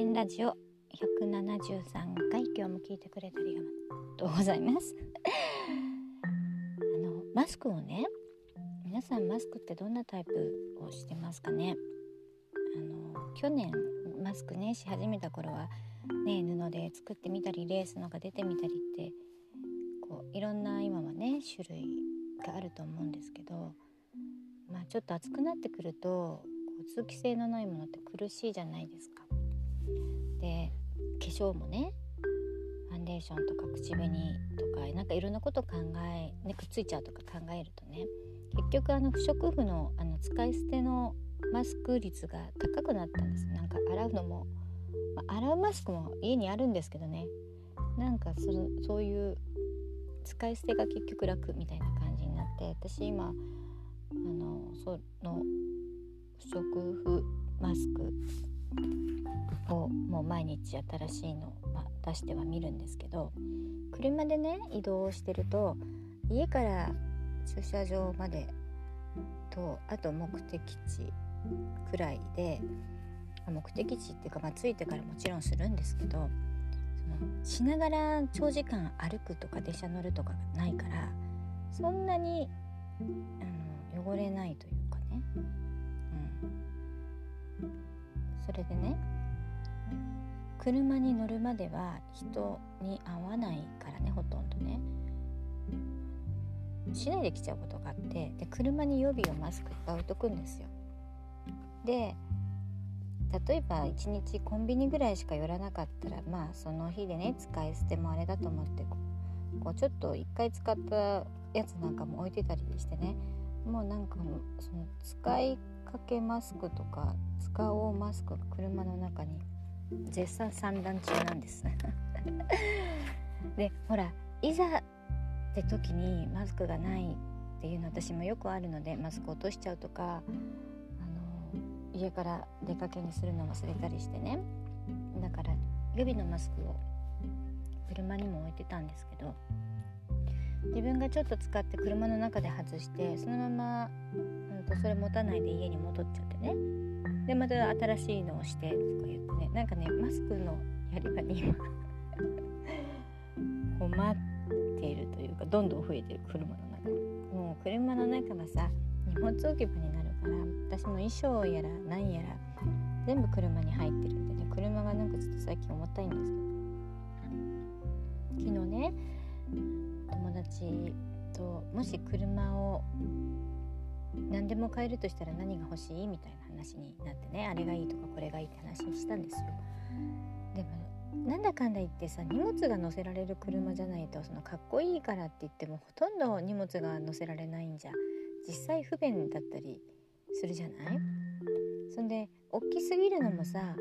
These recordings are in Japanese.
連ラジオ173回今日も聞いてくれてありがとうございますあのマスクをね皆さんマスクってどんなタイプをしてますかね？あの去年マスクねし始めた頃はね布で作ってみたりレースのが出てみたりってこういろんな今はね種類があると思うんですけどまあちょっと暑くなってくると通気性のないものって苦しいじゃないですか。で化粧もねファンデーションとか口紅とかなんかいろんなこと考え、ね、くっついちゃうとか考えるとね結局あの不織布のあの使い捨てのマスク率が高くなったんですなんか洗うのも、まあ、洗うマスクも家にあるんですけどね。なんかそそういう使い捨てが結局楽みたいな感じになって私今あのその不織布毎日新しいのを、ま出しては見るんですけど車でね移動してると家から駐車場までとあと目的地くらいで目的地っていうか、まあ、着いてからもちろんするんですけどそのしながら長時間歩くとか電車乗るとかがないからそんなにあの汚れないというかね。うん。それでね車に乗るまでは人に会わないからねほとんどね。しないで来ちゃうことがあってで車に予備をマスクいっぱい置いとくんですよ。で例えば1日コンビニぐらいしか寄らなかったらまあその日でね使い捨てもあれだと思ってこうちょっと1回使ったやつなんかも置いてたりしてね。もうなんかその使いかけマスクとか使おうマスクが車の中に絶賛散乱中なんです。でほらいざって時にマスクがないっていうの私もよくあるのでマスク落としちゃうとかあの家から出かけにするの忘れたりしてね。だから予備のマスクを車にも置いてたんですけど自分がちょっと使って車の中で外してそのまま、うん、とそれ持たないで家に戻っちゃってね。でまた新しいのをしてとか言ってね。なんかねマスクのやり場に今 困っているというかどんどん増えてる車の中。にもう車の中がさ荷物置き場になるから私の衣装やら何やら全部車に入ってるんでね。車がなんかちょっと最近重たいんですけど。昨日ね友達ともし車を何でも買えるとしたら何が欲しいみたいな話になってね。あれがいいとかこれがいいって話をしたんですよ。でもなんだかんだ言ってさ荷物が乗せられる車じゃないとそのかっこいいからって言ってもほとんど荷物が乗せられないんじゃ実際不便だったりするじゃない？そんで大きすぎるのもさ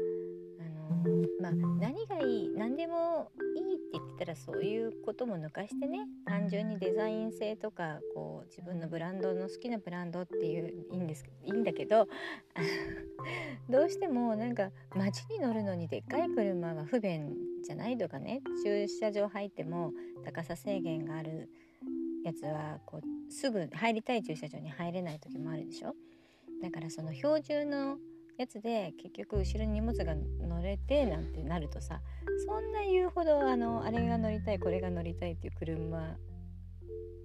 まあ何がいい何でもいいって言ってたらそういうことも抜かしてね単純にデザイン性とかこう自分のブランドの好きなブランドっていういいんですいいんだけど どうしてもなんか街に乗るのにでっかい車が不便じゃないとかね駐車場入っても高さ制限があるやつはこうすぐ入りたい駐車場に入れない時もあるでしょ。だからその標準のやつで結局後ろに荷物が乗れてなんてなるとさそんな言うほどあのあれが乗りたいこれが乗りたいっていう車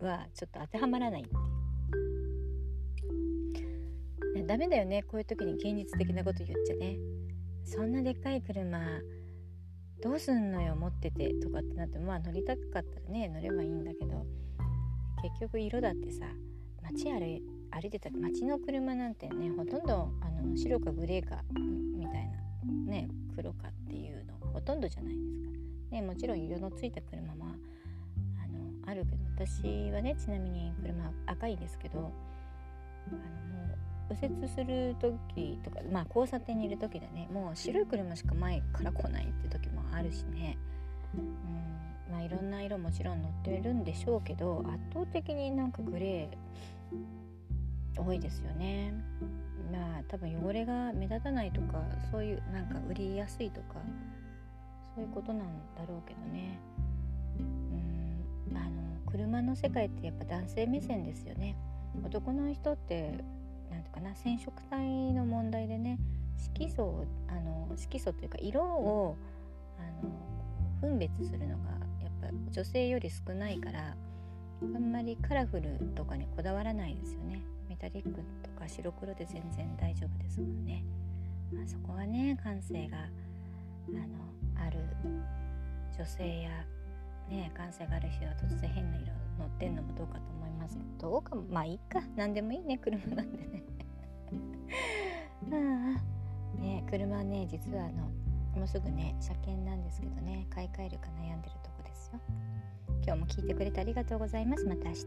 はちょっと当てはまらないっていう。ダメだよねこういう時に現実的なこと言っちゃねそんなでっかい車どうすんのよ持っててとかってなってまあ乗りたかったらね乗ればいいんだけど結局色だってさ街歩歩いてた街の車なんてねほとんどあの白かグレーかみたいなね黒かっていうのほとんどじゃないですか。ね、もちろん色のついた車もあのあるけど私はねちなみに車赤いですけどあのもう右折する時とかまあ交差点にいる時でねもう白い車しか前から来ないって時もあるしね、うんまあ、いろんな色もちろん乗ってるんでしょうけど圧倒的になんかグレー多いですよね。まあ多分汚れが目立たないとかそういうなんか売りやすいとかそういうことなんだろうけどね。うんあの車の世界ってやっぱ男性目線ですよね。男の人って何ていうかな染色体の問題でね色素あの色素というか色をあの分別するのがやっぱ女性より少ないからあんまりカラフルとかにこだわらないですよねメタリックとか白黒で全然大丈夫ですもんね、まあ、そこはね感性があのある女性やね感性がある人は突然変な色乗ってんのもどうかと思いますけどどうかまあいいか。何でもいいね車なんでね。ああ。ね車ね実はあのもうすぐね車検なんですけどね買い替えるか悩んでるとこですよ。今日も聞いてくれてありがとうございます。また明日。